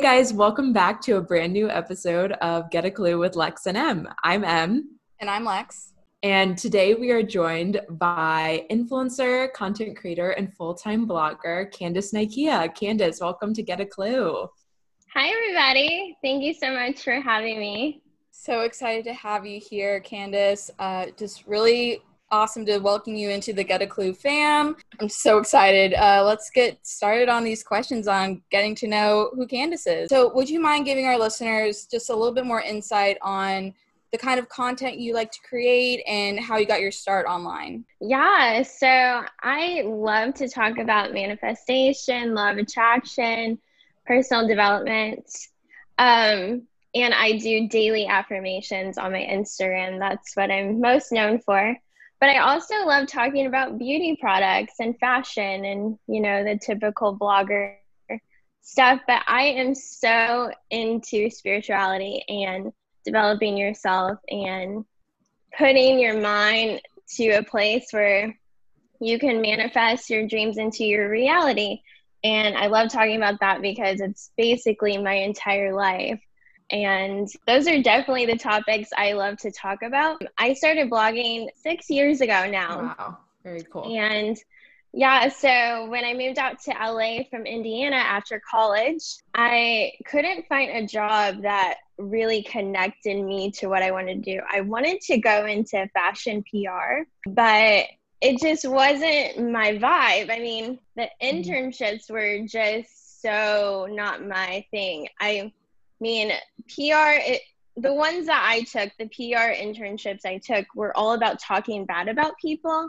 Hey guys, welcome back to a brand new episode of Get a Clue with Lex and M. I'm M. And I'm Lex. And today we are joined by influencer, content creator, and full time blogger, Candice Nikia. Candice, welcome to Get a Clue. Hi, everybody. Thank you so much for having me. So excited to have you here, Candice. Uh, just really awesome to welcome you into the Get a Clue fam. I'm so excited. Uh, let's get started on these questions on getting to know who Candice is. So, would you mind giving our listeners just a little bit more insight on the kind of content you like to create and how you got your start online? Yeah, so I love to talk about manifestation, love attraction, personal development. Um, and I do daily affirmations on my Instagram. That's what I'm most known for. But I also love talking about beauty products and fashion and, you know, the typical blogger stuff. But I am so into spirituality and developing yourself and putting your mind to a place where you can manifest your dreams into your reality. And I love talking about that because it's basically my entire life. And those are definitely the topics I love to talk about. I started blogging six years ago now. Wow, very cool. And yeah, so when I moved out to LA from Indiana after college, I couldn't find a job that really connected me to what I wanted to do. I wanted to go into fashion PR, but it just wasn't my vibe. I mean, the mm-hmm. internships were just so not my thing. I mean, PR, it, the ones that I took, the PR internships I took, were all about talking bad about people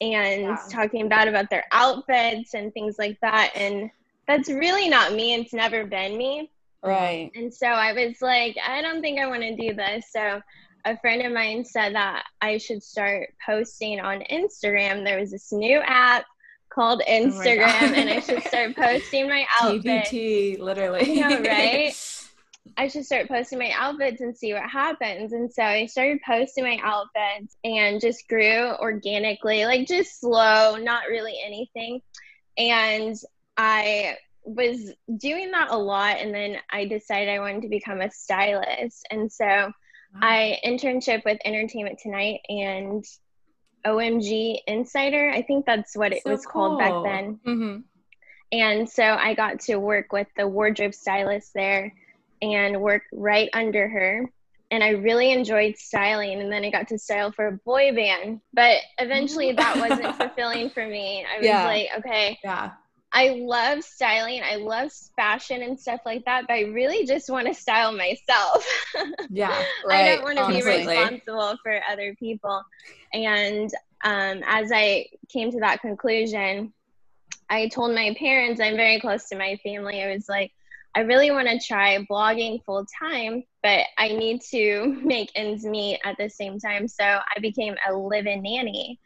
and yeah. talking bad about their outfits and things like that. And that's really not me. It's never been me. Right. And so I was like, I don't think I want to do this. So a friend of mine said that I should start posting on Instagram. There was this new app called oh Instagram, oh and I should start posting my outfits. TBT, literally. You know, right? I should start posting my outfits and see what happens. And so I started posting my outfits and just grew organically, like just slow, not really anything. And I was doing that a lot. And then I decided I wanted to become a stylist. And so wow. I internship with Entertainment Tonight and OMG Insider. I think that's what it so was cool. called back then. Mm-hmm. And so I got to work with the wardrobe stylist there and work right under her. And I really enjoyed styling. And then I got to style for a boy band. But eventually that wasn't fulfilling for me. I was yeah. like, okay. Yeah. I love styling. I love fashion and stuff like that, but I really just want to style myself. yeah, right. I don't want to be responsible for other people. And um, as I came to that conclusion, I told my parents, I'm very close to my family. I was like, I really want to try blogging full time, but I need to make ends meet at the same time. So I became a live in nanny.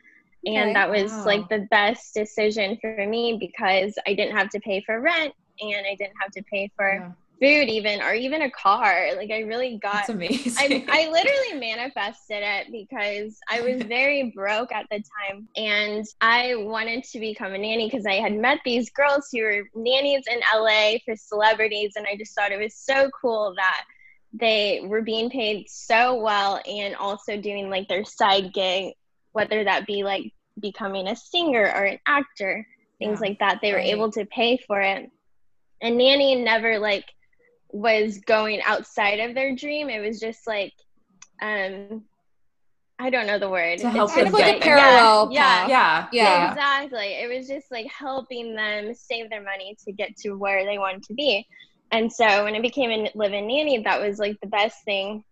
Okay. And that was wow. like the best decision for me because I didn't have to pay for rent and I didn't have to pay for yeah food even or even a car like i really got That's amazing. I, I literally manifested it because i was very broke at the time and i wanted to become a nanny because i had met these girls who were nannies in la for celebrities and i just thought it was so cool that they were being paid so well and also doing like their side gig whether that be like becoming a singer or an actor things yeah, like that they right. were able to pay for it and nanny never like was going outside of their dream. It was just like, um, I don't know the word. To help it's kind of like a parallel yeah, yeah, yeah, yeah, exactly. It was just like helping them save their money to get to where they wanted to be. And so when I became a live-in nanny, that was like the best thing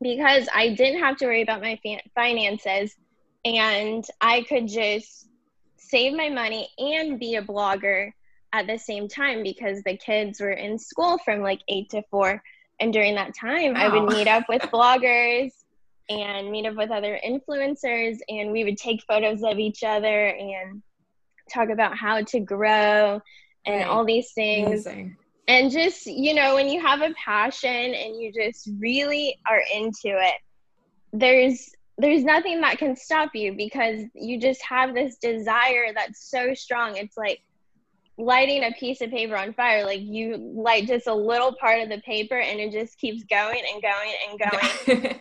because I didn't have to worry about my finances, and I could just save my money and be a blogger at the same time because the kids were in school from like eight to four. And during that time, wow. I would meet up with bloggers and meet up with other influencers, and we would take photos of each other and talk about how to grow and right. all these things. Amazing. And just, you know, when you have a passion and you just really are into it, there's there's nothing that can stop you because you just have this desire that's so strong. It's like lighting a piece of paper on fire. Like you light just a little part of the paper and it just keeps going and going and going.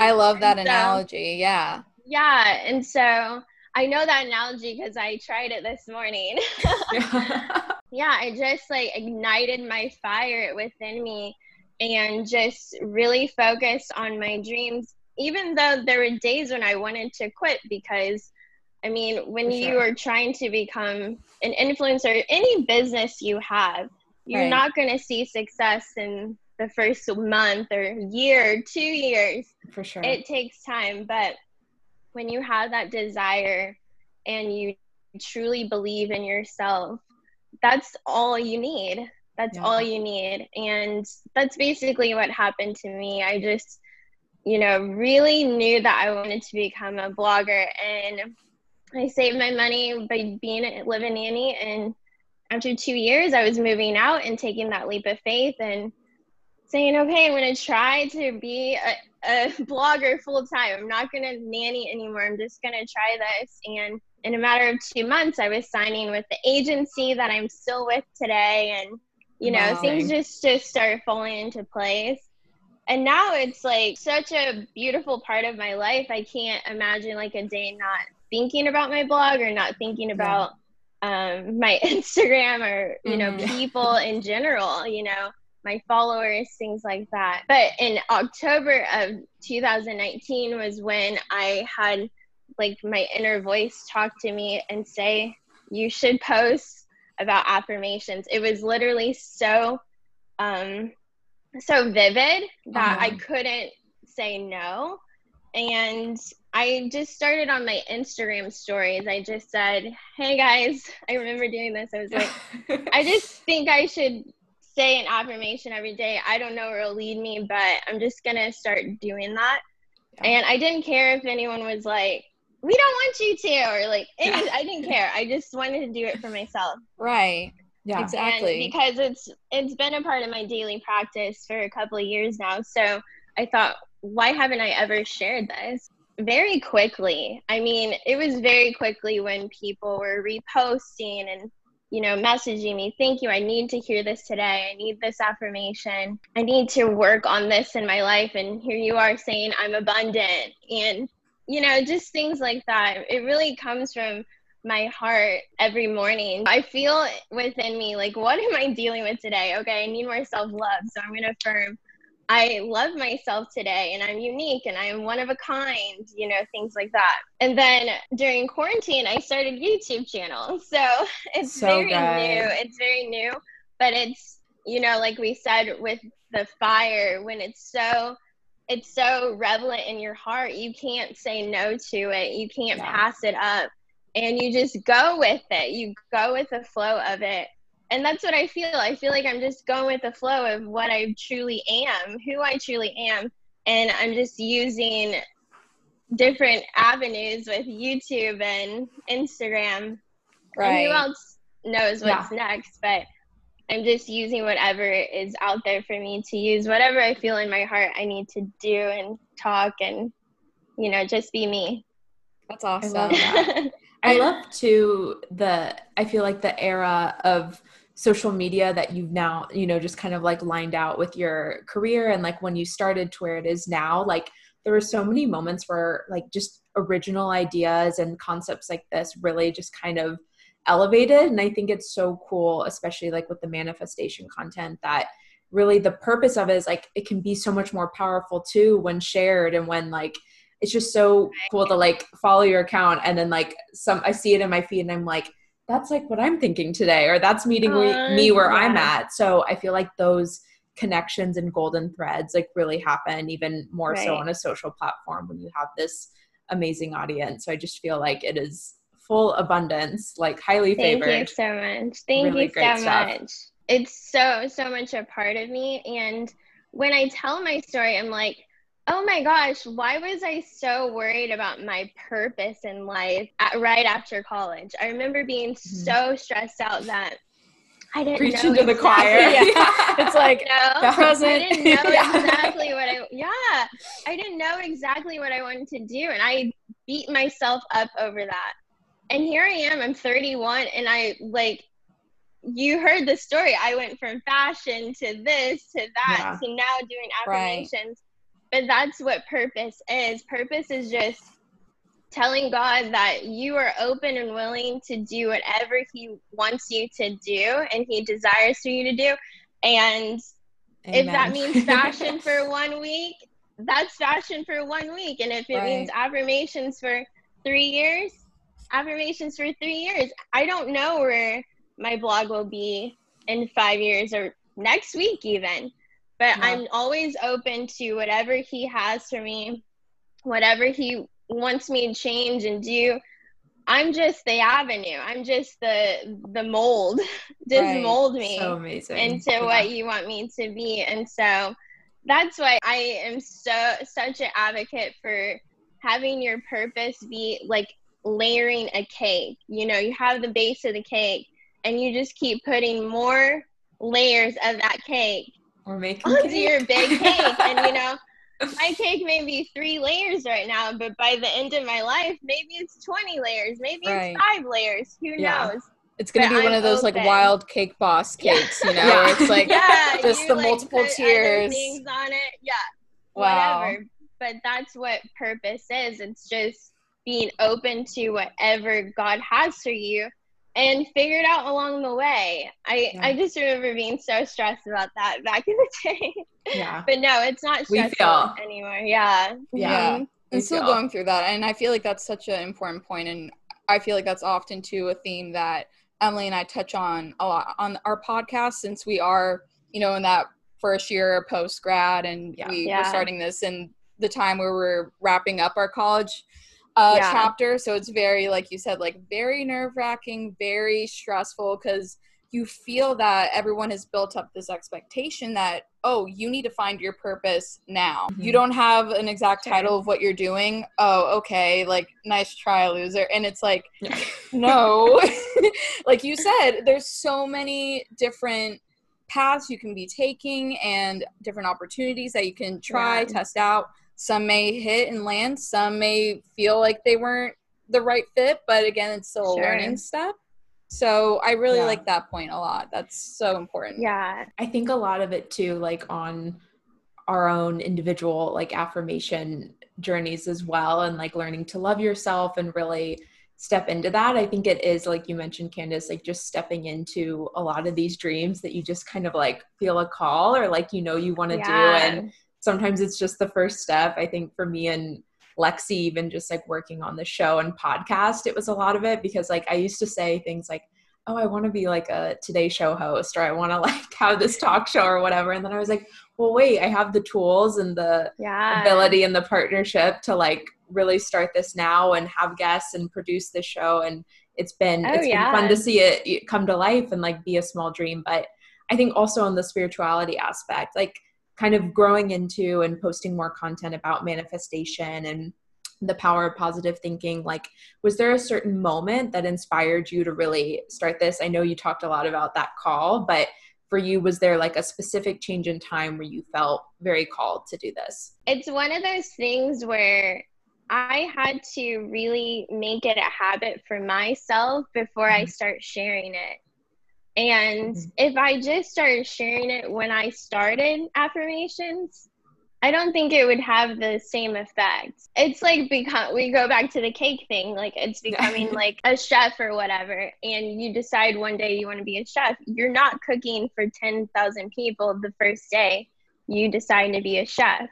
I love that so, analogy. Yeah. Yeah. And so I know that analogy because I tried it this morning. yeah, it just like ignited my fire within me and just really focused on my dreams, even though there were days when I wanted to quit because I mean, when sure. you are trying to become an influencer, any business you have, you're right. not going to see success in the first month or year, two years. For sure. It takes time. But when you have that desire and you truly believe in yourself, that's all you need. That's yeah. all you need. And that's basically what happened to me. I just, you know, really knew that I wanted to become a blogger. And I saved my money by being a live-in nanny, and after two years, I was moving out and taking that leap of faith and saying, "Okay, I'm going to try to be a, a blogger full time. I'm not going to nanny anymore. I'm just going to try this." And in a matter of two months, I was signing with the agency that I'm still with today, and you know, wow. things just just started falling into place and now it's like such a beautiful part of my life i can't imagine like a day not thinking about my blog or not thinking about yeah. um, my Instagram or, you mm-hmm. know, people in general, you know, my followers, things like that. But in October of 2019 was when I had like my inner voice talk to me and say, you should post about affirmations. It was literally so, um, so vivid that I couldn't say no. And I just started on my Instagram stories. I just said, "Hey guys, I remember doing this. I was like, I just think I should say an affirmation every day. I don't know where it'll lead me, but I'm just gonna start doing that." Yeah. And I didn't care if anyone was like, "We don't want you to," or like, any, I didn't care. I just wanted to do it for myself. Right. Yeah. Exactly. And because it's it's been a part of my daily practice for a couple of years now, so I thought, why haven't I ever shared this? very quickly. I mean, it was very quickly when people were reposting and you know, messaging me, thank you. I need to hear this today. I need this affirmation. I need to work on this in my life. And here you are saying, I'm abundant. And, you know, just things like that. It really comes from my heart every morning. I feel within me, like, what am I dealing with today? Okay, I need more self love. So I'm going to affirm I love myself today and I'm unique and I am one of a kind, you know, things like that. And then during quarantine, I started YouTube channel. So it's so very good. new. It's very new, but it's, you know, like we said with the fire, when it's so it's so relevant in your heart, you can't say no to it. You can't yeah. pass it up. And you just go with it. You go with the flow of it and that's what I feel. I feel like I'm just going with the flow of what I truly am, who I truly am, and I'm just using different avenues with YouTube and Instagram. Right. And who else knows what's yeah. next? But I'm just using whatever is out there for me to use, whatever I feel in my heart I need to do and talk and, you know, just be me. That's awesome. I love, that. I love too the I feel like the era of social media that you've now you know just kind of like lined out with your career and like when you started to where it is now like there were so many moments where like just original ideas and concepts like this really just kind of elevated. And i think it's so cool especially like with the manifestation content that really the purpose of it is like it can be so much more powerful too when shared and when like it's just so cool to like follow your account and then like some i see it in my feed and i'm like that's like what I'm thinking today, or that's meeting uh, me where yeah. I'm at. So I feel like those connections and golden threads like really happen even more right. so on a social platform when you have this amazing audience. So I just feel like it is full abundance, like highly Thank favored. Thank you so much. Thank really you so stuff. much. It's so, so much a part of me. And when I tell my story, I'm like, Oh my gosh, why was I so worried about my purpose in life at, right after college? I remember being mm-hmm. so stressed out that I didn't Preach know into exactly, the choir. Yeah. it's like you know, present. I didn't know yeah. exactly what I yeah. I didn't know exactly what I wanted to do and I beat myself up over that. And here I am, I'm 31 and I like you heard the story. I went from fashion to this to that Yeah. to now doing Right. But that's what purpose is. Purpose is just telling God that you are open and willing to do whatever He wants you to do and He desires for you to do. And if that means fashion for one week, that's fashion for one week. And if it means affirmations for three years, affirmations for three years. I don't know where my blog will be in five years or next week, even. But Yeah. I'm always open to whatever he has for me, whatever he wants me to change and do. I'm just the avenue. I'm just the the mold. just Right. mold me so into Yeah. what you want me to be and so that's why i am so such an advocate for having your purpose be like layering a cake you know you have the base of the cake and you just keep putting more layers of that cake we're making onto cake. your big cake and you know my cake may be three layers right now but by the end of my life maybe it's 20 layers maybe Right. it's five layers who Yeah. knows It's gonna But be one I'm of those like wild cake boss Yeah. cakes, you know, Yeah. it's like yeah, just the like, multiple tiers. things on it. Yeah, Wow. whatever. But that's what purpose is. It's just being open to whatever God has for you and figured out along the way. I Yeah. I just remember being so stressed about that back in the day. yeah but no, it's not stressful anymore. Yeah. Yeah. Mhm. We and still going through that and i feel like that's such an important point and i feel like that's often too a theme that emily and i touch on a lot on our podcast since we are you know in that first year post grad and Yeah. we Yeah. were starting this in the time where we're wrapping up our college uh, Yeah. chapter so it's very like you said like very nerve wracking very stressful because you feel that everyone has built up this expectation that oh you need to find your purpose now Mhm. you don't have an exact title of what you're doing oh okay like nice try loser and it's like Yeah. no like you said there's so many different paths you can be taking and different opportunities that you can try Yeah. test out some may hit and land some may feel like they weren't the right fit but again it's still Sure. a learning step so i really Yeah. like that point a lot that's so important Yeah. I think a lot of it too, like on our own individual like affirmation journeys as well, and like learning to love yourself and really step into that. I think it is like you mentioned, Candace, like just stepping into a lot of these dreams that you just kind of like feel a call or like you know you want to do, and sometimes it's just the first step. I think for me and Lexi, even just like working on the show and podcast, it was a lot of it because like I used to say things like, oh, I want to be like a Today Show host or I want to like have this talk show or whatever. And then I was like, well, wait, I have the tools and the Yeah. ability and the partnership to like really start this now and have guests and produce the show. And it's been, Oh, it's yeah. been fun to see it come to life and like be a small dream. But I think also on the spirituality aspect, like kind of growing into and posting more content about manifestation and the power of positive thinking like was there a certain moment that inspired you to really start this i know you talked a lot about that call but for you was there like a specific change in time where you felt very called to do this it's one of those things where I had to really make it a habit for myself before I Mhm. start sharing it. And Mhm. if I just started sharing it when I started affirmations, I don't think it would have the same effect. It's like become we go back to the cake thing, like it's becoming like a chef or whatever, and you decide one day you want to be a chef. You're not cooking for 10,000 people the first day. You decide to be a chef.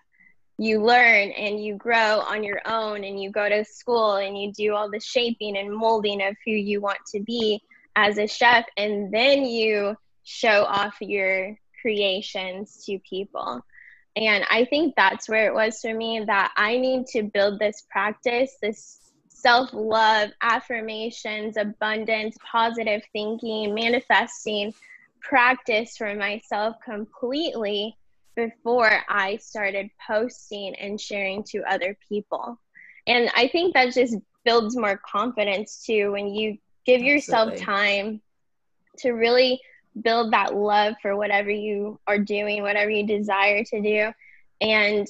You learn and you grow on your own and you go to school and you do all the shaping and molding of who you want to be as a chef and then you show off your creations to people. And I think that's where it was for me that I need to build this practice, this self love, affirmations, abundance, positive thinking, manifesting practice for myself completely before I started posting and sharing to other people. And I think that just builds more confidence too when you give yourself Absolutely. time to really build that love for whatever you are doing, whatever you desire to do. And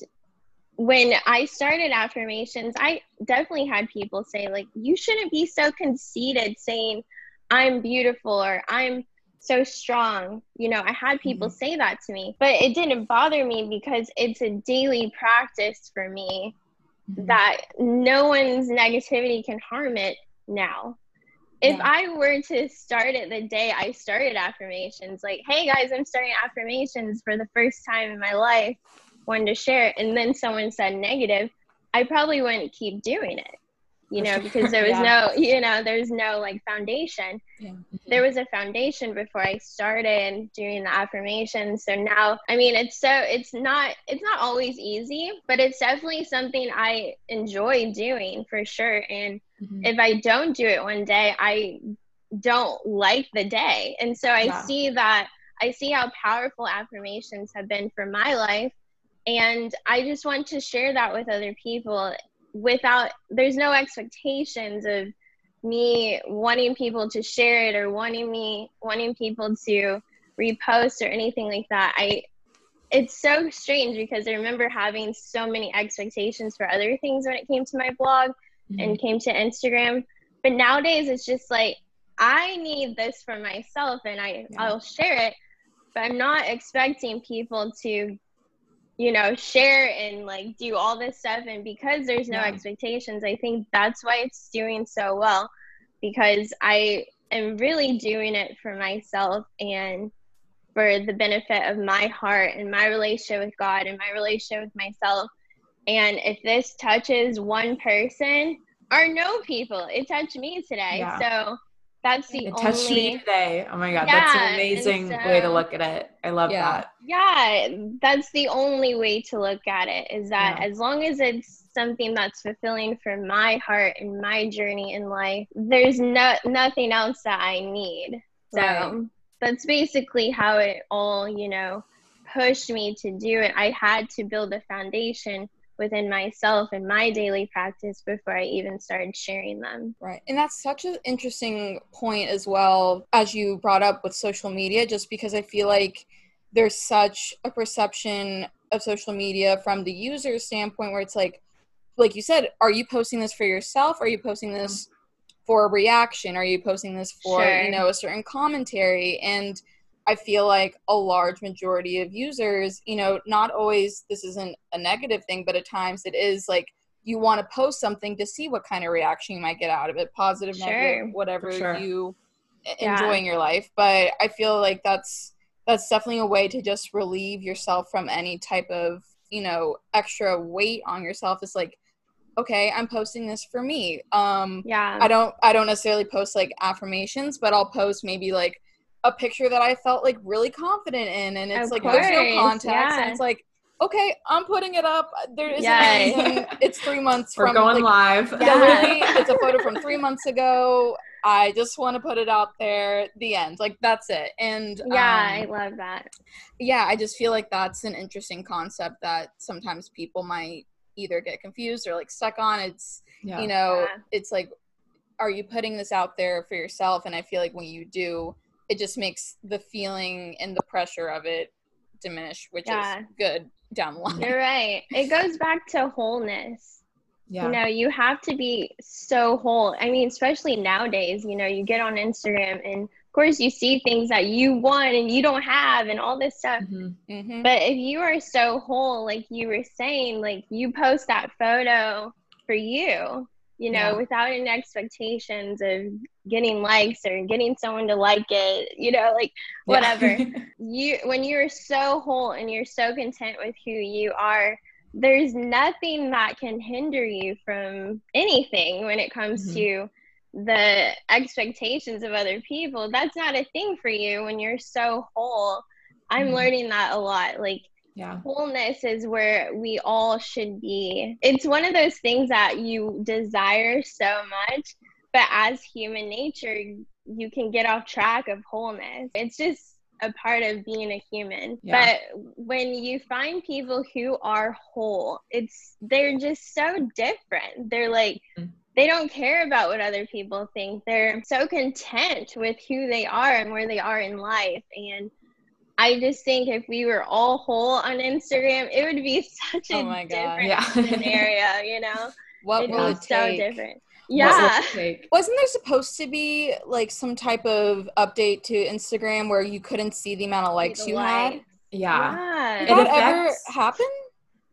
when I started affirmations, I definitely had people say, like, you shouldn't be so conceited saying, I'm beautiful or I'm so strong. You know, I had people Mhm. say that to me, but it didn't bother me because it's a daily practice for me Mhm. that no one's negativity can harm it now. If Yeah. I were to start it the day I started affirmations, like, hey guys, I'm starting affirmations for the first time in my life, wanted to share it, and then someone said negative, I probably wouldn't keep doing it. You know, because there was Yeah. no, you know, there's no like foundation there mm-hmm. was a foundation before I started doing the affirmations. So now, I mean, it's so it's not it's not always easy, but it's definitely something I enjoy doing for sure. And Mhm. if I don't do it one day, I don't like the day. And so I Yeah. see that I see how powerful affirmations have been for my life. And I just want to share that with other people without there's no expectations of me wanting people to share it or wanting me wanting people to repost or anything like that. I it's so strange because I remember having so many expectations for other things when it came to my blog And mm-hmm. came to Instagram. But nowadays it's just like I need this for myself and I Yeah. I'll share it, but I'm not expecting people to you know share and like do all this stuff and because there's no Yeah. expectations, I think that's why it's doing so well because I am really doing it for myself and for the benefit of my heart and my relationship with God and my relationship with myself. And if this touches one person or no people, it touched me today. Yeah. So that's the It only touched me today. Oh my god, that's an and amazing way to look at it. I love Yeah. that. yeah, that's the only way to look at it is that Yeah. as long as it's something that's fulfilling for my heart and my journey in life, there's no nothing else that I need. So Right. that's basically how it all, you know, pushed me to do it. I had to build a foundation within myself and my daily practice before I even started sharing them. Right. And that's such an interesting point as well, as you brought up with social media, just because I feel like there's such a perception of social media from the user standpoint where it's like, like you said, are you posting this for yourself? Are you posting this mm-hmm. for a reaction? Are you posting this for, Sure. you know, a certain commentary? And I feel like a large majority of users, you know, not always this isn't a negative thing, but at times it is like you want to post something to see what kind of reaction you might get out of it, positive, Sure. negative, whatever sure. you Yeah. enjoy in your life. But I feel like that's that's definitely a way to just relieve yourself from any type of, you know, extra weight on yourself. It's like, okay, I'm posting this for me. Um Yeah. I don't I don't necessarily post like affirmations, but I'll post maybe like a picture that I felt like really confident in and it's Of like there's no context yeah. and it's like okay, I'm putting it up. There isn't Yes. anything. It's three months We're from going like, live. Yeah. it's a photo from three months ago. I just want to put it out there. The end. Like that's it. And yeah, um, I love that. yeah, I just feel like that's an interesting concept that sometimes people might either get confused or like stuck on. It's Yeah. you know Yeah. it's like are you putting this out there for yourself and i feel like when you do it just makes the feeling and the pressure of it diminish which Yeah. is good down the line You're right. It goes back to wholeness. yeah. You know, you have to be so whole. I mean, especially nowadays, you know, you get on Instagram and of course you see things that you want and you don't have and all this stuff. Mhm. hmm But if you are so whole, like you were saying, like you post that photo for you, you know, Yeah. without any expectations of getting likes or getting someone to like it, you know, like whatever. you when you're so whole and you're so content with who you are there's nothing that can hinder you from anything when it comes Mhm. to the expectations of other people that's not a thing for you when you're so whole i'm Mhm. learning that a lot like yeah. wholeness is where we all should be. It's one of those things that you desire so much, but as human nature, you can get off track of wholeness. It's just a part of being a human. Yeah. But when you find people who are whole, it's they're just so different. They're like Mm. they don't care about what other people think. They're so content with who they are and where they are in life and I just think if we were all whole on Instagram, it would be such a Oh my God. different Yeah. scenario, you know? what It'd will be it so take different. Yeah. Like, Wasn't there supposed to be like some type of update to Instagram where you couldn't see the amount of likes The you had? yeah. Yeah. Did It that ever affects- happen?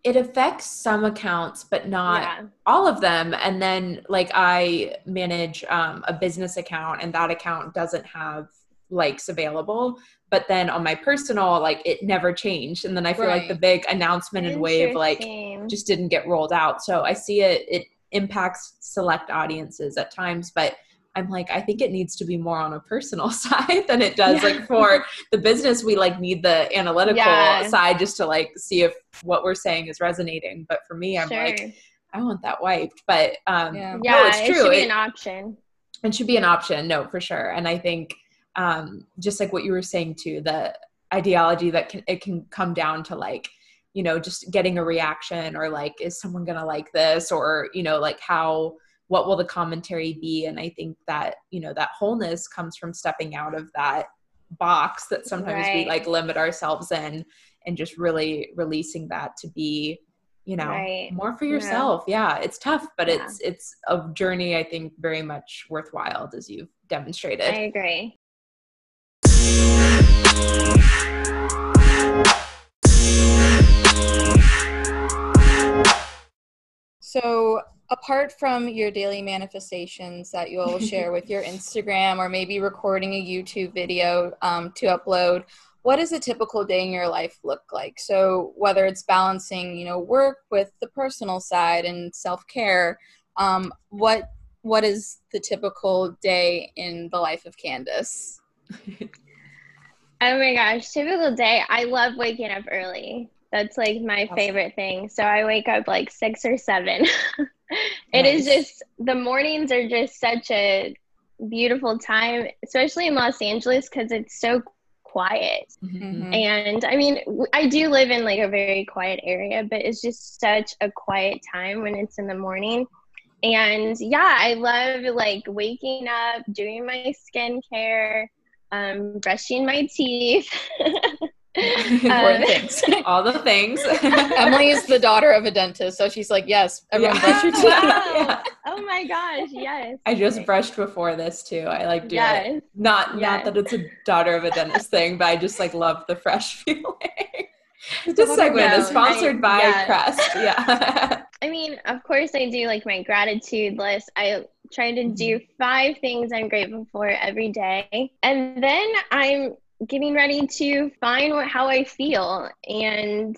It affects some accounts, but not yeah. all of them and then like i manage um, a business account and that account doesn't have likes available but then on my personal like it never changed and then i feel like the big announcement and wave like just didn't get rolled out so i see it it impacts select audiences at times but i'm like i think it needs to be more on a personal side than it does Yeah. like for the business we like need the analytical Yeah. side just to like see if what we're saying is resonating but for me i'm sure. like I want that wiped. But um, Yeah. yeah, no, it's it true. should be It, an option. it should be an option. No, for sure. And I think um, just like what you were saying too, the ideology that can it can come down to like you know just getting a reaction or like is someone gonna like this or you know like how what will the commentary be and i think that you know that wholeness comes from stepping out of that box that sometimes we like limit ourselves in and just really releasing that to be you know Right. more for Yeah. yourself yeah it's tough but Yeah. it's it's a journey i think very much worthwhile as you've demonstrated I agree. So, apart from your daily manifestations that you'll share with your Instagram or maybe recording a YouTube video um, to upload, what does a typical day in your life look like? So, whether it's balancing, you know, work with the personal side and self care, um, what what is the typical day in the life of Candace? Oh my gosh, typical day. I love waking up early. That's like my Awesome. favorite thing. So I wake up like six or seven. It is Nice. just the mornings are just such a beautiful time, especially in Los Angeles because it's so quiet. Mhm. And I mean, I do live in like a very quiet area, but it's just such a quiet time when it's in the morning. And yeah, I love like waking up, doing my skincare, um, brushing my teeth. Important Um, things. All the things. Emily is the daughter of a dentist, so she's like, "Yes, everyone Yeah. brush your teeth." Wow. Oh my gosh, yes. I just brushed before this too. I like do it. Yes. Not not Yes. that it's a daughter of a dentist thing, but I just like love the fresh feeling. this segment is sponsored by yeah. Crest. Yeah. I mean, of course, I do like my gratitude list. I try to do five things I'm grateful for every day. And then I'm getting ready to find what, how I feel and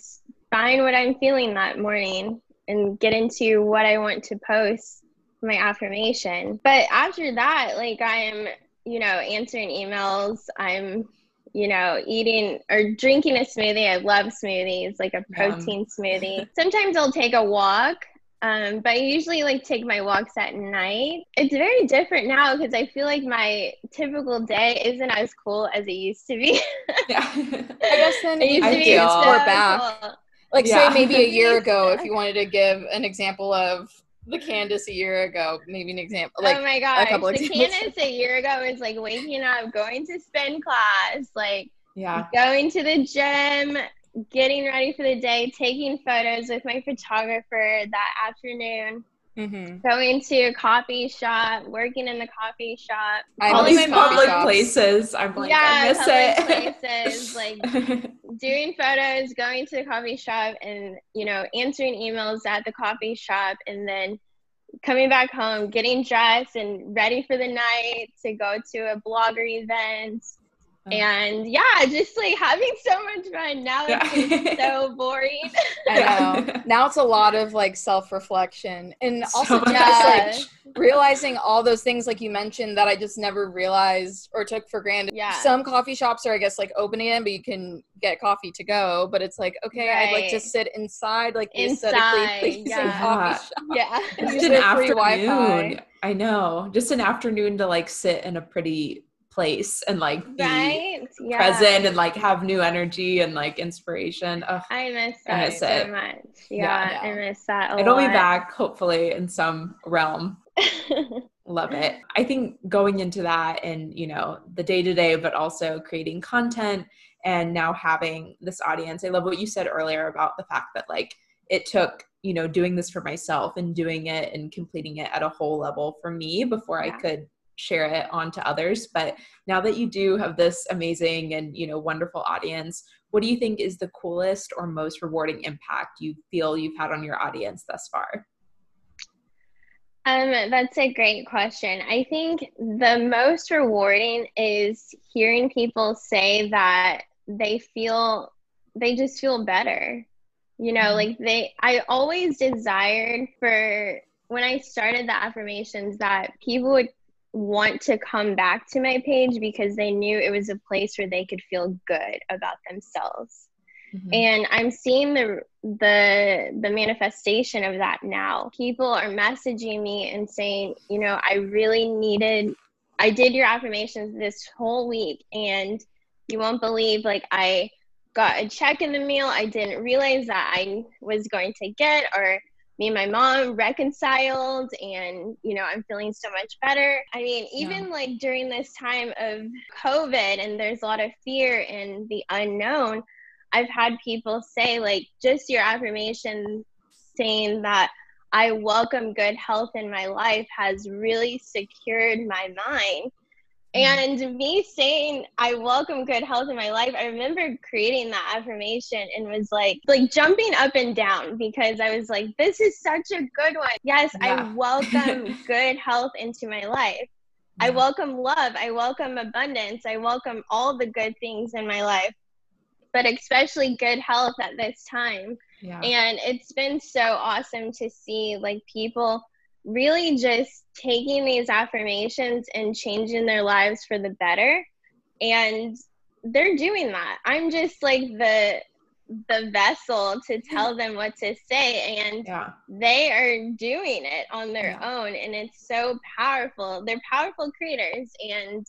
find what I'm feeling that morning and get into what I want to post my affirmation. But after that, like I am, you know, answering emails. I'm you know, eating or drinking a smoothie. I love smoothies, like a protein smoothie. Sometimes I'll take a walk, um, but I usually like take my walks at night. It's very different now because I feel like my typical day isn't as cool as it used to be. yeah. I guess then it used we to can be Ideal. so transport back. cool. Like Yeah. say maybe a year ago, if you wanted to give an example of the Candace a year ago, maybe an example like oh my gosh, couple the examples. Candace a year ago was like waking up, going to spin class, like Yeah. going to the gym, getting ready for the day, taking photos with my photographer that afternoon, Mhm. going to a coffee shop, working in the coffee shop. I All miss these public shops. places. I'm like, I yeah, miss public it. places, like doing photos, going to the coffee shop, and you know, answering emails at the coffee shop, and then coming back home, getting dressed and ready for the night to go to a blogger event. Oh. And yeah, just like having so much fun. Now it's Yeah. so boring. I know. Now it's a lot of like self reflection and So also just Yeah. like realizing all those things like you mentioned that I just never realized or took for granted. Yeah. Some coffee shops are I guess like opening it, but you can get coffee to go. But it's like, okay, I'd like to sit inside like the Inside, aesthetically pleasing yeah. coffee shop. yeah. Just an afternoon. Wi-Fi. I know. Just an afternoon to like sit in a pretty place and like be Right? Yeah. present and like have new energy and like inspiration. Ugh. I miss I that miss so it. much. Yeah. Yeah, I miss that a It'll be back hopefully in some realm. Love it. I think going into that and, you know, the day to day, but also creating content and now having this audience. I love what you said earlier about the fact that, like, it took you know doing this for myself and doing it and completing it at a whole level for me before yeah. i could share it on to others but now that you do have this amazing and you know wonderful audience what do you think is the coolest or most rewarding impact you feel you've had on your audience thus far um, that's a great question. I think the most rewarding is hearing people say that they feel they just feel better. You know, mm-hmm. like they I always desired for when I started the affirmations that people would want to come back to my page because they knew it was a place where they could feel good about themselves. Mm-hmm. And I'm seeing the the the manifestation of that now. People are messaging me and saying, you know, I really needed I did your affirmations this whole week and you won't believe like I got a check in the mail I didn't realize that I was going to get or me and my mom reconciled and you know i'm feeling so much better i mean even yeah. like during this time of covid and there's a lot of fear and the unknown I've had people say, like, just your affirmation saying that I welcome good health in my life has really secured my mind. Mm-hmm. And me saying I welcome good health in my life, I remember creating that affirmation and was like like jumping up and down because I was like, this is such a good one. Yes, yeah. I welcome good health into my life. Yeah. I welcome love. I welcome abundance. I welcome all the good things in my life but especially good health at this time. Yeah. And it's been so awesome to see like people really just taking these affirmations and changing their lives for the better. And they're doing that. I'm just like the the vessel to tell them what to say and yeah. they are doing it on their yeah. own and it's so powerful they're powerful creators and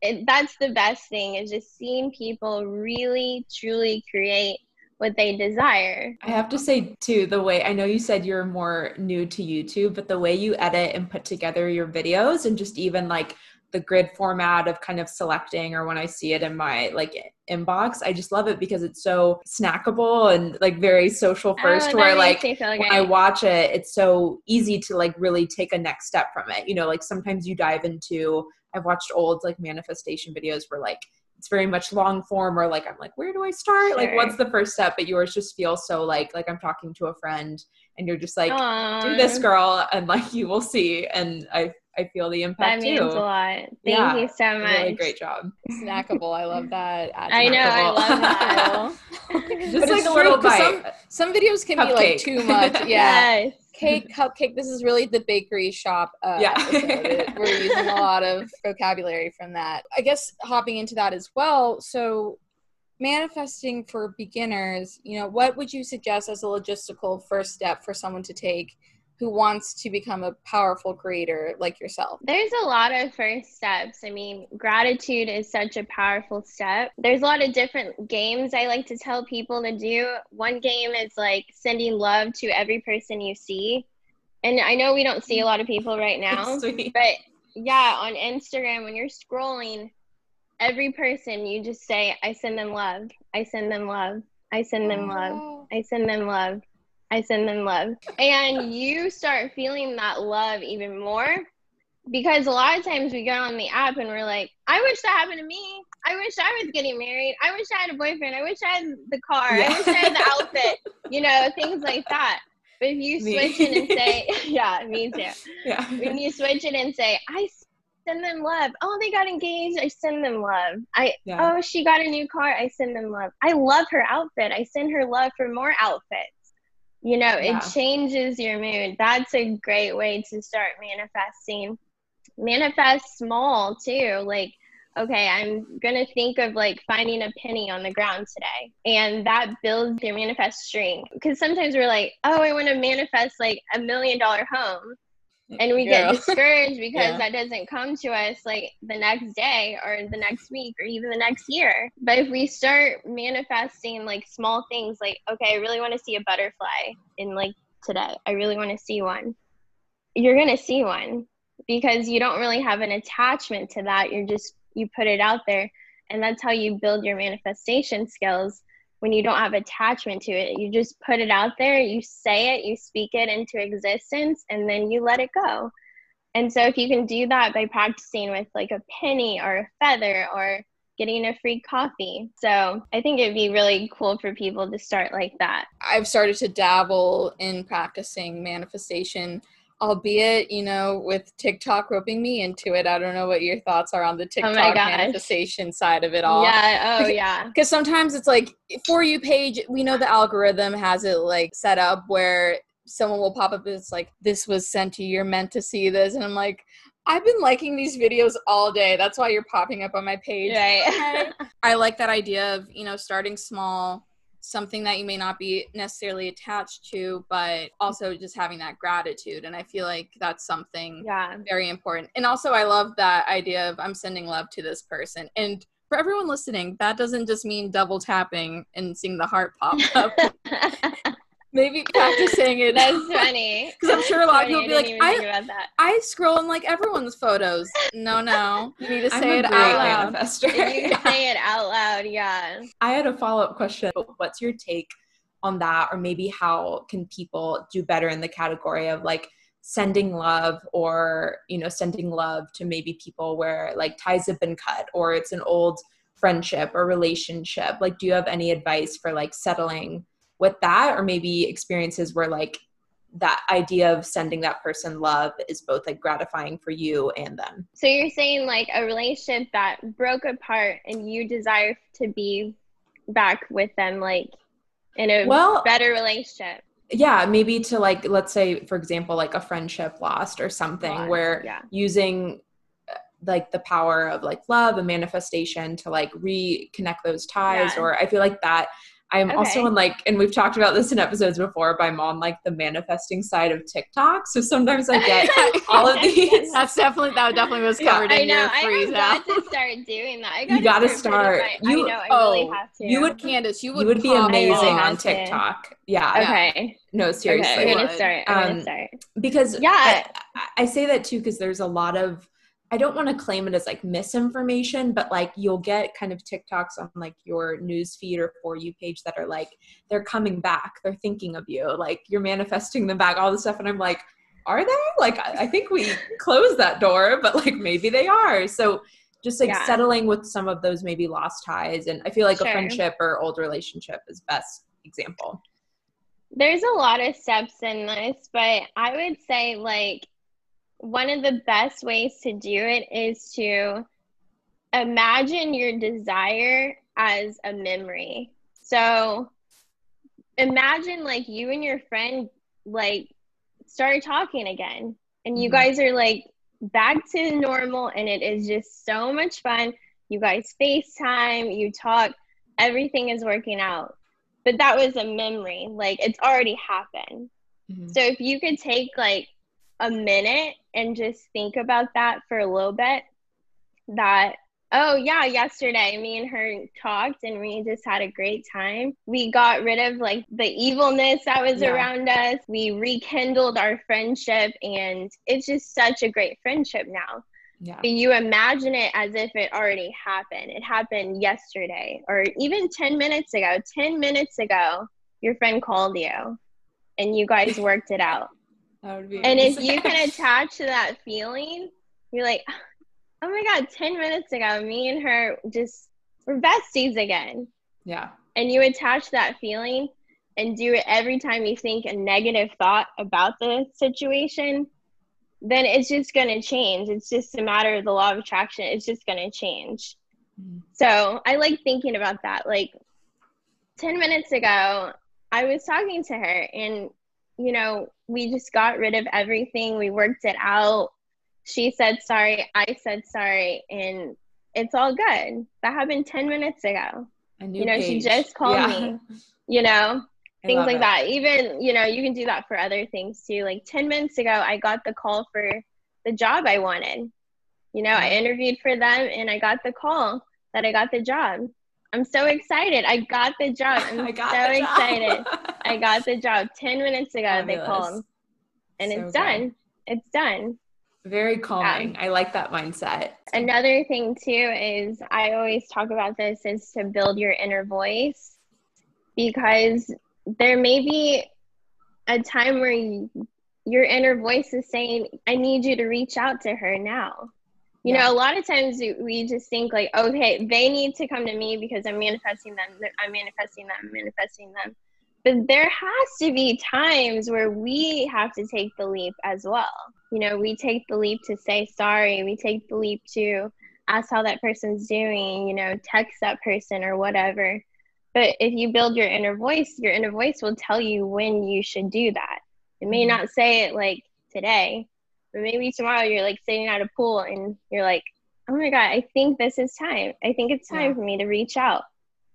it, that's the best thing is just seeing people really truly create what they desire. I have to say too, the way I know you said you're more new to YouTube, but the way you edit and put together your videos and just even like the grid format of kind of selecting or when I see it in my like inbox, I just love it because it's so snackable and like very social oh, first oh, where like when I watch it, it's so easy to like really take a next step from it. You know, like sometimes you dive into I've watched old like manifestation videos where like it's very much long form or like I'm like, where do I start? Sure. Like what's the first step? But yours just feels so like like I'm talking to a friend and you're just like, Aww. do this girl and like you will see. And I I feel the impact that means too. a lot. Thank yeah, you so much. Really great job. Snackable. I love that. I know. I love that. just but like a little bite. Some, some videos can Cupcake. be like too much. Yeah. yes cake, cupcake. This is really the bakery shop. Uh, yeah. We're using a lot of vocabulary from that. I guess hopping into that as well. So, manifesting for beginners, you know, what would you suggest as a logistical first step for someone to take who wants to become a powerful creator like yourself? There's a lot of first steps. I mean, gratitude is such a powerful step. There's a lot of different games I like to tell people to do. One game is like sending love to every person you see. And I know we don't see a lot of people right now, but yeah, on Instagram, when you're scrolling, every person you just say, I send them love. I send them love. I send them love. I send them love. I send them love. And you start feeling that love even more because a lot of times we go on the app and we're like, I wish that happened to me. I wish I was getting married. I wish I had a boyfriend. I wish I had the car. Yeah. I wish I had the outfit, you know, things like that. But if you switch me. it and say, yeah, me too. Yeah. When you switch it and say, I send them love. Oh, they got engaged. I send them love. I yeah. oh, she got a new car. I send them love. I love her outfit. I send her love for more outfits you know yeah. it changes your mood. That's a great way to start manifesting. Manifest small too. Like okay i'm gonna think of like finding a penny on the ground today. And that builds your manifest string because sometimes we're like oh i want to manifest like a million dollar home and we get discouraged because yeah. that doesn't come to us like the next day or the next week or even the next year. But if we start manifesting like small things like okay i really want to see a butterfly in like today. I really want to see one. You're going to see one because you don't really have an attachment to that. You're just you put it out there and that's how you build your manifestation skills when you don't have attachment to it. You just put it out there, you say it, you speak it into existence, and then you let it go. And so if you can do that by practicing with like a penny or a feather or getting a free coffee. So I think it'd be really cool for people to start like that. I've started to dabble in practicing manifestation albeit you know with tiktok roping me into it i don't know what your thoughts are on the oh tiktok oh manifestation side of it all yeah oh yeah because sometimes it's like for you page we know the algorithm has it like set up where someone will pop up it's like this was sent to you you're meant to see this and i'm like I've been liking these videos all day. That's why you're popping up on my page. Right. I like that idea of, you know, starting small, something that you may not be necessarily attached to, but also just having that gratitude. And I feel like that's something yeah. very important. And also, I love that idea of I'm sending love to this person. And for everyone listening, that doesn't just mean double tapping and seeing the heart pop up. maybe practicing it. That's funny. Because I'm sure a lot of people be like, I, I scroll in like everyone's photos. No, no. You need to say it out loud. Manifester. You say it out loud, yeah. I had a follow up question. but What's your take on that? Or maybe how can people do better in the category of like sending love or, you know, sending love to maybe people where like ties have been cut or it's an old friendship or relationship? Like, do you have any advice for like settling? With that or maybe experiences where like that idea of sending that person love is both like gratifying for you and them. So you're saying like a relationship that broke apart and you desire to be back with them like in a well, better relationship. Yeah, maybe to like let's say for example like a friendship lost or something lost, where yeah. using uh, like the power of like love and manifestation to like reconnect those ties yeah. or I feel like that I'm okay. also on like, and we've talked about this in episodes before, but I'm on like the manifesting side of TikTok. So sometimes I get all of these. That's definitely that definitely was covered yeah, in I know. your freeze I got to start doing that. I gotta you got to start. You, I know. I oh, really have to. You would, Candice. You would. You would be amazing on TikTok. Yeah. Okay. No, seriously. Okay, I'm gonna start. I'm um, gonna start. Because yeah, I, I say that too because there's a lot of I don't want to claim it as like misinformation, but like you'll get kind of TikToks on like your news feed or for you page that are like, they're coming back, they're thinking of you, like you're manifesting them back, all this stuff. And I'm like, are they? Like, I think we closed that door, but like maybe they are. So just like yeah. settling with some of those maybe lost ties. And I feel like sure. a friendship or old relationship is best example. There's a lot of steps in this, but I would say like one of the best ways to do it is to imagine your desire as a memory. So imagine like you and your friend like started talking again and you mm-hmm. guys are like back to normal and it is just so much fun. You guys FaceTime, you talk, everything is working out. But that was a memory, like it's already happened. Mm-hmm. So if you could take like a minute and just think about that for a little bit that oh yeah yesterday me and her talked and we just had a great time. We got rid of like the evilness that was yeah. around us. We rekindled our friendship and it's just such a great friendship now. Yeah. you imagine it as if it already happened. It happened yesterday or even 10 minutes ago. 10 minutes ago your friend called you and you guys worked it out and if you can attach to that feeling, you're like, oh my God, 10 minutes ago, me and her just we're besties again. Yeah. And you attach that feeling and do it every time you think a negative thought about the situation, then it's just going to change. It's just a matter of the law of attraction. It's just going to change. Mm-hmm. So I like thinking about that. Like 10 minutes ago, I was talking to her and you know, we just got rid of everything. We worked it out. She said sorry. I said sorry. And it's all good. That happened 10 minutes ago. You know, page. she just called yeah. me, you know, things like it. that. Even, you know, you can do that for other things too. Like 10 minutes ago, I got the call for the job I wanted. You know, I interviewed for them and I got the call that I got the job. I'm so excited. I got the job. I'm so excited. I got the job 10 minutes ago. Fabulous. They called. And so it's done. It's done. Very calming. Yeah. I like that mindset. Another thing too is I always talk about this is to build your inner voice. because there may be a time where you, your inner voice is saying, I need you to reach out to her now. You yeah. know, a lot of times we just think like, okay, they need to come to me because I'm manifesting them. I'm manifesting them. I'm manifesting them. But there has to be times where we have to take the leap as well. You know, we take the leap to say sorry. We take the leap to ask how that person's doing, you know, text that person or whatever. But if you build your inner voice, your inner voice will tell you when you should do that. It may mm-hmm. not say it like today, but maybe tomorrow you're like sitting at a pool and you're like, oh my God, I think this is time. I think it's time yeah. for me to reach out.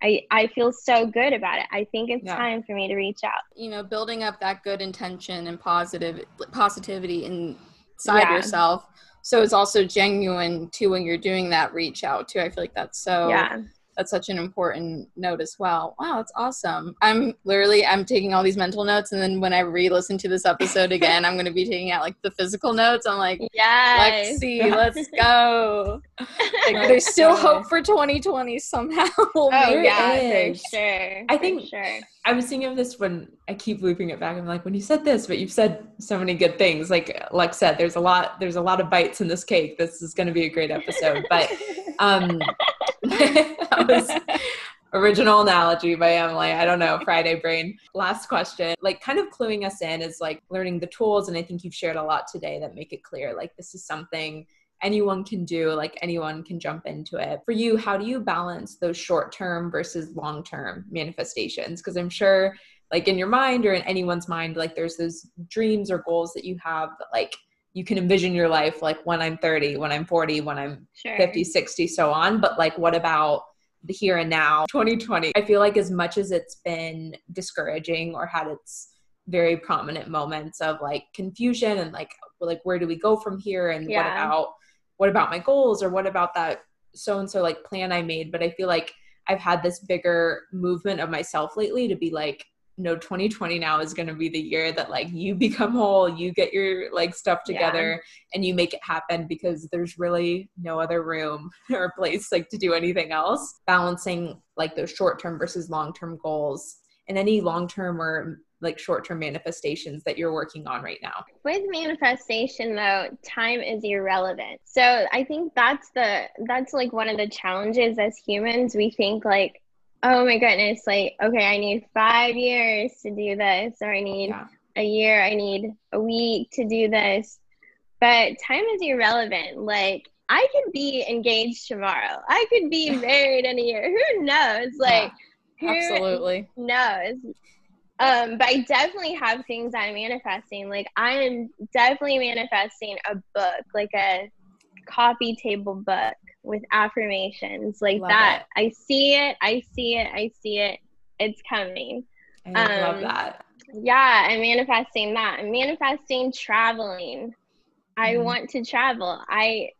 I, I feel so good about it. I think it's yeah. time for me to reach out. You know, building up that good intention and positive positivity inside yeah. yourself. So it's also genuine too when you're doing that reach out too. I feel like that's so yeah that's such an important note as well. Wow, that's awesome. I'm literally I'm taking all these mental notes and then when I re-listen to this episode again, I'm gonna be taking out like the physical notes. I'm like, yes. let's see, let's go. like, there's still hope for 2020 somehow. oh yeah, for sure. I think sure. I was thinking of this when I keep looping it back. I'm like, when you said this, but you've said so many good things. Like Lex said, there's a lot, there's a lot of bites in this cake. This is gonna be a great episode. But um that was original analogy by Emily. I don't know, Friday brain. Last question, like kind of cluing us in is like learning the tools. And I think you've shared a lot today that make it clear like this is something anyone can do, like anyone can jump into it. For you, how do you balance those short term versus long term manifestations? Because I'm sure like in your mind or in anyone's mind, like there's those dreams or goals that you have that like you can envision your life like when I'm 30, when I'm 40, when I'm sure. 50, 60, so on. But like, what about the here and now, 2020? I feel like as much as it's been discouraging or had its very prominent moments of like confusion and like, like where do we go from here? And yeah. what about what about my goals or what about that so and so like plan I made? But I feel like I've had this bigger movement of myself lately to be like, no 2020 now is going to be the year that like you become whole you get your like stuff together yeah. and you make it happen because there's really no other room or place like to do anything else. Balancing like those short-term versus long-term goals and any long-term or like short-term manifestations that you're working on right now. With manifestation though time is irrelevant. So i think that's the that's like one of the challenges as humans. We think like oh my goodness, like, okay, I need five years to do this, or I need yeah. a year, I need a week to do this. But time is irrelevant. Like, I could be engaged tomorrow. I could be married in a year. Who knows? Like, yeah, absolutely knows. Um, but I definitely have things I'm manifesting. Like, I am definitely manifesting a book, like a coffee table book with affirmations like love that. It. I see it, I see it, I see it. It's coming. I um, love that. Yeah, I'm manifesting that. I'm manifesting traveling. I mm. want to travel. I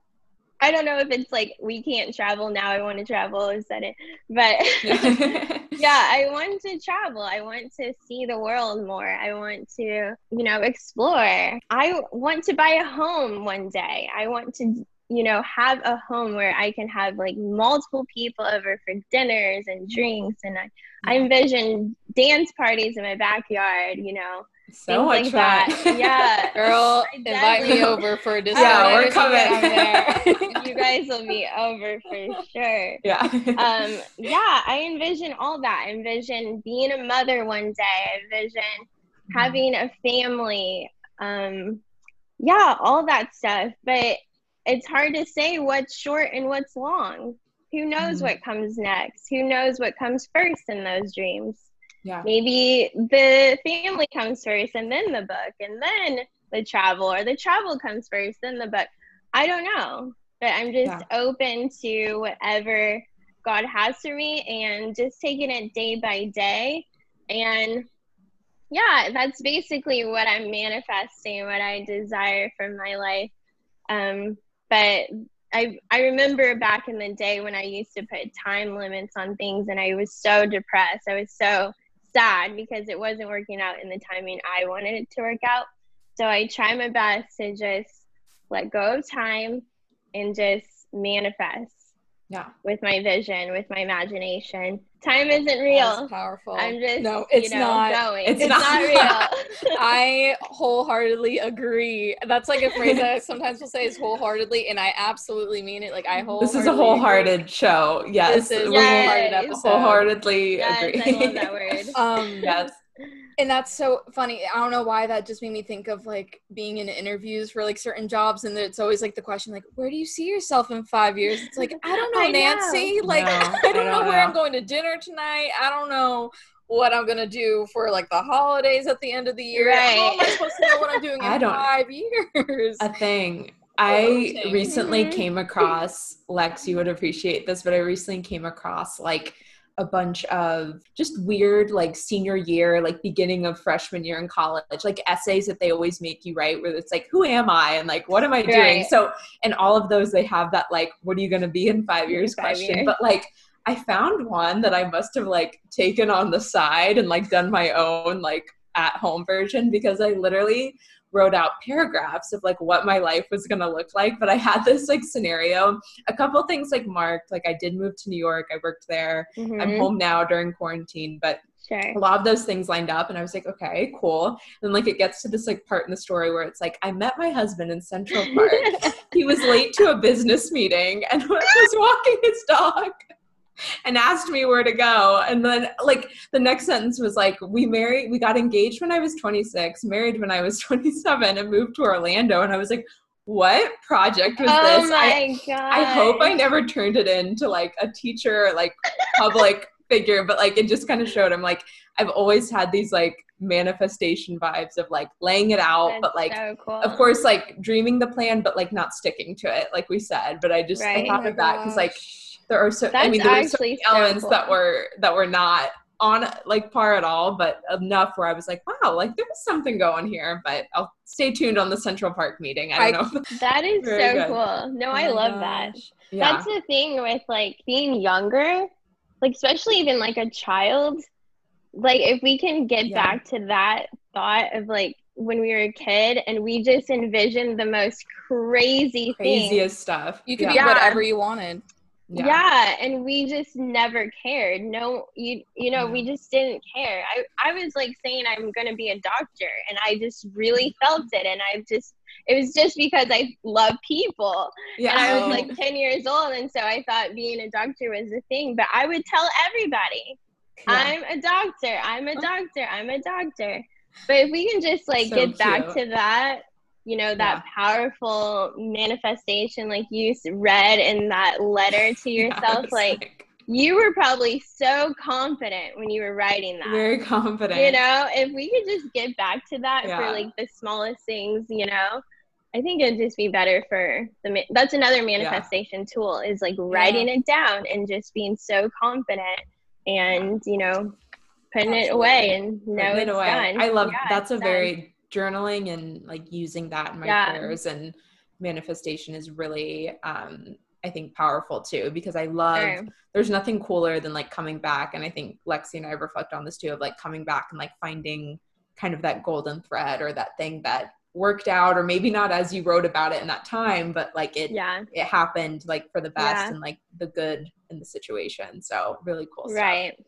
I don't know if it's like we can't travel now. I want to travel. I said it, but yeah, I want to travel. I want to see the world more. I want to, you know, explore. I want to buy a home one day. I want to you know, have a home where I can have like multiple people over for dinners and drinks. And I, I envision dance parties in my backyard, you know. So much like that. Yeah. Girl, invite me over for a dinner. Yeah, we're coming. you guys will be over for sure. Yeah. um, yeah, I envision all that. I envision being a mother one day. I envision mm-hmm. having a family. Um, yeah, all that stuff. But it's hard to say what's short and what's long. Who knows mm-hmm. what comes next? Who knows what comes first in those dreams? Yeah. Maybe the family comes first and then the book and then the travel or the travel comes first then the book. I don't know. But I'm just yeah. open to whatever God has for me and just taking it day by day. And yeah, that's basically what I'm manifesting, what I desire from my life. Um, but I I remember back in the day when I used to put time limits on things and I was so depressed. I was so sad because it wasn't working out in the timing I wanted it to work out. So I try my best to just let go of time and just manifest. Yeah. With my vision, with my imagination. Time isn't real. That's powerful. I'm just no, it's you know, not. going. It's It's, not. not, real. I wholeheartedly agree. That's like a phrase that I sometimes will say is wholeheartedly, and I absolutely mean it. Like I whole. This is a agree. wholehearted show. Yes. This is we a Yes. wholehearted episode. wholeheartedly yes, agree. I love that word. Um, yes. And that's so funny. I don't know why that just made me think of like being in interviews for like certain jobs, and it's always like the question like, "Where do you see yourself in five years?" It's like I don't know, I know. Nancy. Like No, I I don't know don't where I'm going to dinner tonight. I don't know what I'm gonna do for like the holidays at the end of the year. How am I Right. supposed to know what I'm doing in I don't- five years? A thing. I recently Mhm. came across Lex, you would appreciate this, but I recently came across like a bunch of just weird like senior year, like beginning of freshman year in college, like essays that they always make you write where it's like, who am I? And like, what am I doing? Right. So, and all of those, they have that like, what are you going to be in five years five question. years. But like, I found one that I must have like taken on the side and like done my own like at home version because I literally wrote out paragraphs of like what my life was going to look like but i had this like scenario a couple things like marked like i did move to new york i worked there i'm Mhm. home now during quarantine but Sure. a lot of those things lined up and i was like okay cool and like it gets to this like part in the story where it's like i met my husband in central park he was late to a business meeting and was walking his dog and asked me where to go and then like the next sentence was like we married we got engaged when i was 26 married when i was 27 and moved to orlando and i was like what project was oh this my I, god. I hope i never turned it into like a teacher like public figure but like it just kind of showed i'm like i've always had these like manifestation vibes of like laying it out That's but like so cool. of course like dreaming the plan but like not sticking to it like we said but i just Right. i thought Oh of that because like. There are so i mean there were so actually so elements that were that were not on like par at all but enough where i was like wow like there was something going here but i'll stay tuned on the central park meeting i don't know that is so good. cool. No, Oh I my love that. yeah That's the thing with like being younger, like especially even like a child. Like if we can get Yeah. back to that thought of like when we were a kid and we just envisioned the most crazy things. craziest stuff You could yeah. be whatever you wanted. Yeah. and we just never cared. No, you you know, we just didn't care. I I was like saying I'm going to be a doctor and I just really felt it and I just it was just because I love people. yeah And I was Oh. like 10 years old and so I thought being a doctor was the thing, but I would tell everybody, Yeah. I'm a doctor. I'm a oh. doctor. I'm a doctor. But if we can just like So get back to that, you know, that powerful manifestation like you read in that letter to yourself, it's like you were probably so confident when you were writing that. very confident You know, if we could just get back to that Yeah. for like the smallest things, you know, I think it'd just be better for the. ma- That's another manifestation tool is like writing it down and just being so confident and you know putting it away and know Putting it's it away. done. I love Yeah, that's a done. very journaling and like using that in my Yeah. prayers and manifestation is really um I think powerful too because I love Sure. there's nothing cooler than like coming back and I think Lexi and I reflect on this too of like coming back and like finding kind of that golden thread or that thing that worked out or maybe not as you wrote about it in that time but like it Yeah. it happened like for the best Yeah. and like the good in the situation so really cool stuff. Right.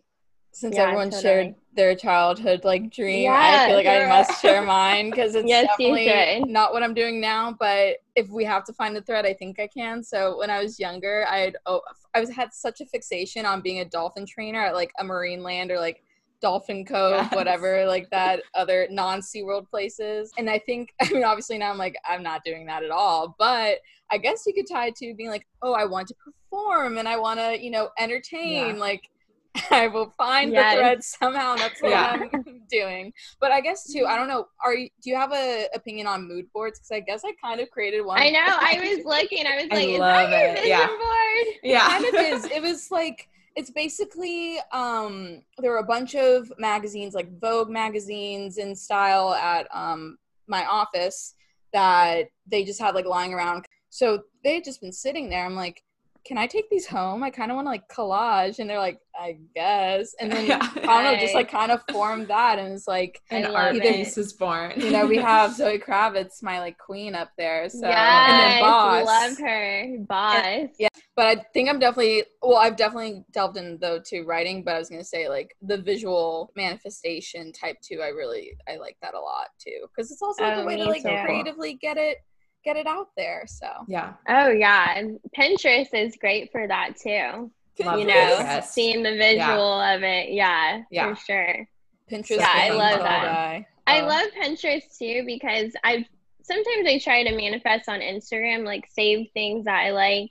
Since Yeah, everyone totally. shared their childhood like dream, I feel like I must share mine because it's Yes, definitely not what I'm doing now. But if we have to find a thread, I think I can. So when I was younger, I had oh, I was had such a fixation on being a dolphin trainer at like a marine land or like Dolphin Cove, Yes. whatever, like that other non SeaWorld places. And I think, I mean, obviously now I'm like, I'm not doing that at all. But I guess you could tie it to being like, oh, I want to perform and I want to, you know, entertain. Yeah. Like, I will find Yes. the thread somehow. And that's what Yeah. I'm doing. But I guess too, I don't know. Are you? Do you have a opinion on mood boards? Because I guess I kind of created one. I know. I was looking. I was I like, is love that your it, vision yeah. board? yeah kind of is. It was like it's basically um there were a bunch of magazines like Vogue magazines InStyle at um my office that they just had like lying around. So they had just been sitting there. I'm like, can I take these home? I kind of want to like collage. And they're like, I guess. And then Yeah. I don't know, just like kind of formed that. And it's like, An art it. is born. you know, we have Zoe Kravitz, my like queen up there. So, yes, and then Boss. love her, boss. yeah. But I think I'm definitely, well, I've definitely delved in though to writing, but I was going to say like the visual manifestation type too. I really, I like that a lot too. Cause it's also like, Oh, a way to like too. creatively get it, get it out there. So yeah. Oh yeah, and Pinterest is great for that too. Love you know, Pinterest. seeing the visual of it. Yeah, Yeah. for sure. Pinterest. Yeah, I love that. guy. I Oh. love Pinterest too because I've sometimes I try to manifest on Instagram, like save things that I like,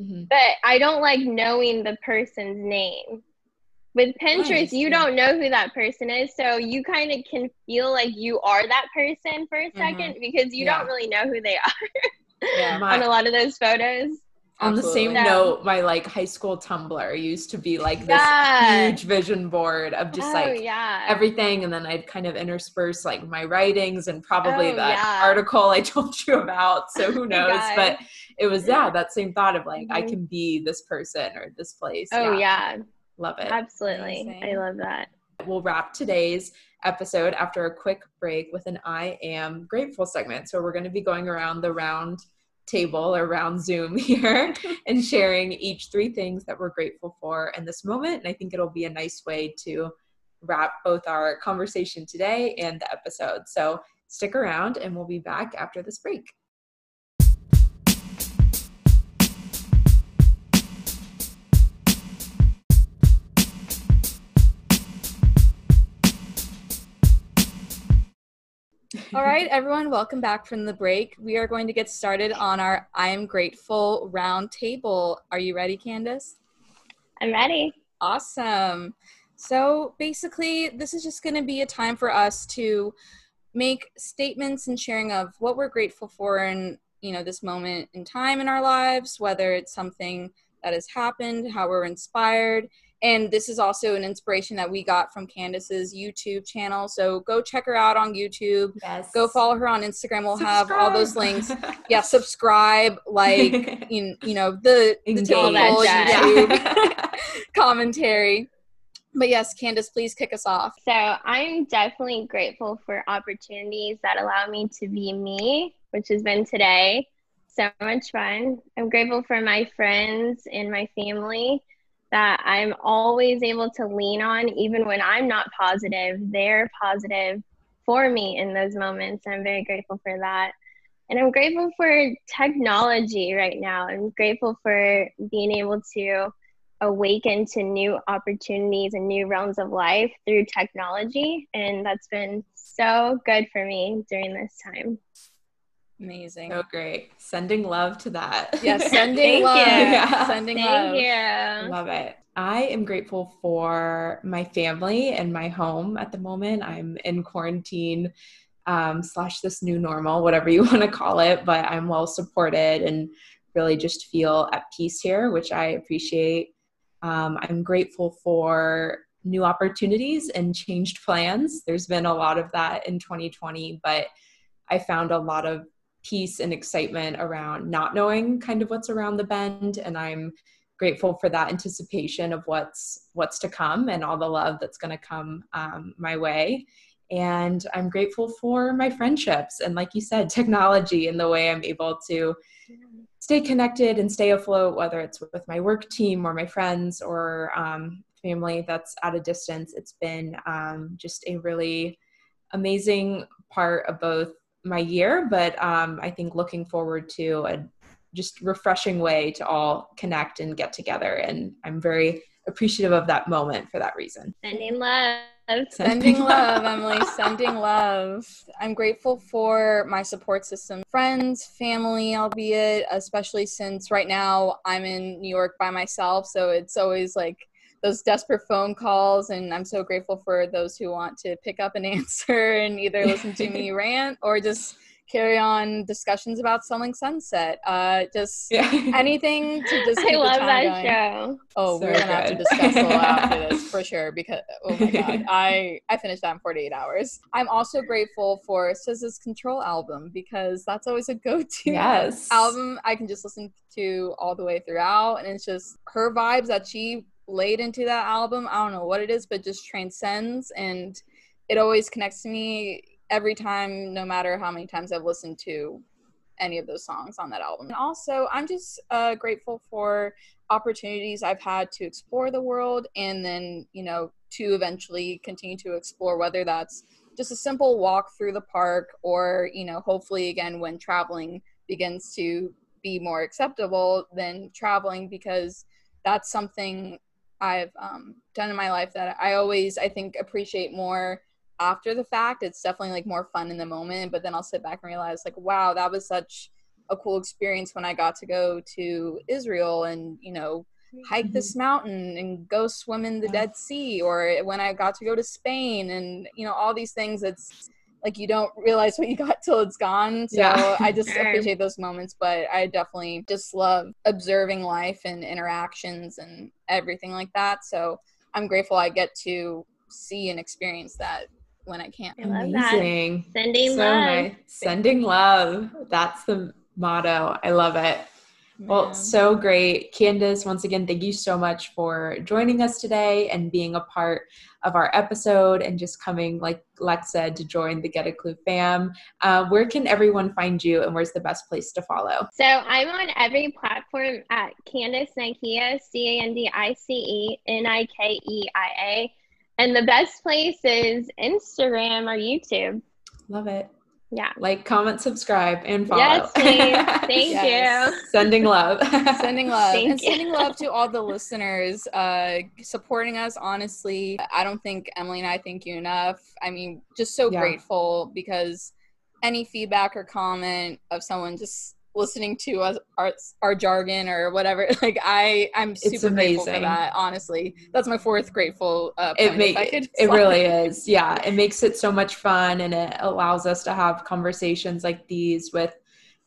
Mhm. but I don't like knowing the person's name. With Pinterest, Nice, you don't know who that person is, so you kind of can feel like you are that person for a 2nd because you Yeah. don't really know who they are Yeah. My- on a lot of those photos. On the same Absolutely. Note, my like high school Tumblr used to be like this Yeah. huge vision board of just oh like yeah, everything and then I'd kind of intersperse like my writings and probably Oh, that article I told you about. So who knows? But it was yeah, that same thought of like I Mhm. can be this person or this place. Oh yeah, Love it. absolutely. Amazing. I love that. We'll wrap today's episode after a quick break with an I am grateful segment. So we're going to be going around the round table or round Zoom here and sharing each three things that we're grateful for in this moment. And I think it'll be a nice way to wrap both our conversation today and the episode. So stick around and we'll be back after this break. All right, everyone, welcome back from the break. We are going to get started on our I am grateful round table. Are you ready, Candice? I'm ready. Awesome. So basically, this is just going to be a time for us to make statements and sharing of what we're grateful for in you know this moment in time in our lives, whether it's something that has happened, how we're inspired. And this is also an inspiration that we got from Candice's YouTube channel. So go check her out on YouTube. Yes. Go follow her on Instagram. We'll have all those links. Yeah, subscribe, like you, you know the the typical YouTube commentary. But yes, Candice, please kick us off. So I'm definitely grateful for opportunities that allow me to be me, which has been today. So much fun. I'm grateful for my friends and my family that I'm always able to lean on, even when I'm not positive. They're positive for me in those moments. I'm very grateful for that. And I'm grateful for technology right now. I'm grateful for being able to awaken to new opportunities and new realms of life through technology. And that's been so good for me during this time. Amazing. So great. Sending love to that. Yes, sending Thank love. you. Yeah. Sending Thank love. you. Love it. I am grateful for my family and my home at the moment. I'm in quarantine um, slash this new normal, whatever you want to call it, but I'm well supported and really just feel at peace here, which I appreciate. Um, I'm grateful for new opportunities and changed plans. There's been a lot of that in 2020, but I found a lot of peace and excitement around not knowing kind of what's around the bend. And I'm grateful for that anticipation of what's what's to come and all the love that's going to come um, my way. And i'm grateful for my friendships and like you said technology and the way i'm able to stay connected and stay afloat whether it's with my work team or my friends or um, family that's at a distance. It's been um, just a really amazing part of both my year but um, i think looking forward to a just refreshing way to all connect and get together. And I'm very appreciative of that moment for that reason. Sending love. Sending love, Emily. Sending love. I'm grateful for my support system, friends, family, albeit, especially since right now I'm in New York by myself. So it's always like those desperate phone calls. And I'm so grateful for those who want to pick up and answer and either listen to me rant or just carry on discussions about Selling Sunset. Uh, just yeah. anything to just keep I love that going. show. Oh, so we're gonna good. have to discuss a lot after this for sure because oh my god, I I finished that in 48 hours. I'm also grateful for SZA's Control album because that's always a go-to yes. album I can just listen to all the way throughout, and it's just her vibes that she laid into that album. I don't know what it is, but just transcends and it always connects to me every time, no matter how many times I've listened to any of those songs on that album. And also, I'm just uh, grateful for opportunities I've had to explore the world and then, you know, to eventually continue to explore whether that's just a simple walk through the park or, you know, hopefully again when traveling begins to be more acceptable than traveling because that's something I've um, done in my life that I always, I think, appreciate more after the fact. It's definitely like more fun in the moment, but then I'll sit back and realize, like, wow, that was such a cool experience when I got to go to Israel and, you know, hike mm-hmm. this mountain and go swim in the Dead Sea, or when I got to go to Spain and, you know, all these things. It's, like you don't realize what you got till it's gone. So yeah. I just appreciate those moments, but I definitely just love observing life and interactions and everything like that. So I'm grateful I get to see and experience that when I can. I love Amazing. That. Sending so love. Nice. Sending love. That's the motto. I love it. Well, so great. Candice, once again, thank you so much for joining us today and being a part of our episode and just coming, like Lex said, to join the Get a Clue fam. Uh, where can everyone find you and where's the best place to follow? So I'm on every platform at Candice Nikeia, C A N D I C E N I K E I A. And the best place is Instagram or YouTube. Love it. Yeah. Like, comment, subscribe, and follow. Yes, Thank yes. you. Sending love. sending love. Thank and you. sending love to all the listeners uh, supporting us. Honestly, I don't think Emily and I thank you enough. I mean, just so yeah. grateful because any feedback or comment of someone just listening to us our, our jargon or whatever. Like i i'm super grateful for that honestly. That's my fourth grateful uh, it make, it, it really is. Yeah it makes it so much fun and it allows us to have conversations like these with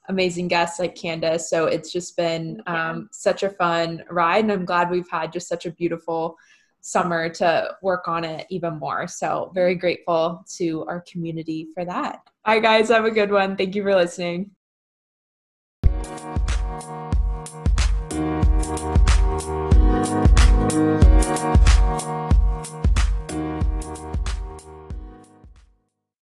amazing guests like candice. So it's just been um, such a fun ride and i'm glad we've had just such a beautiful summer to work on it even more. So very grateful to our community for that. Hi guys have a good one. Thank you for listening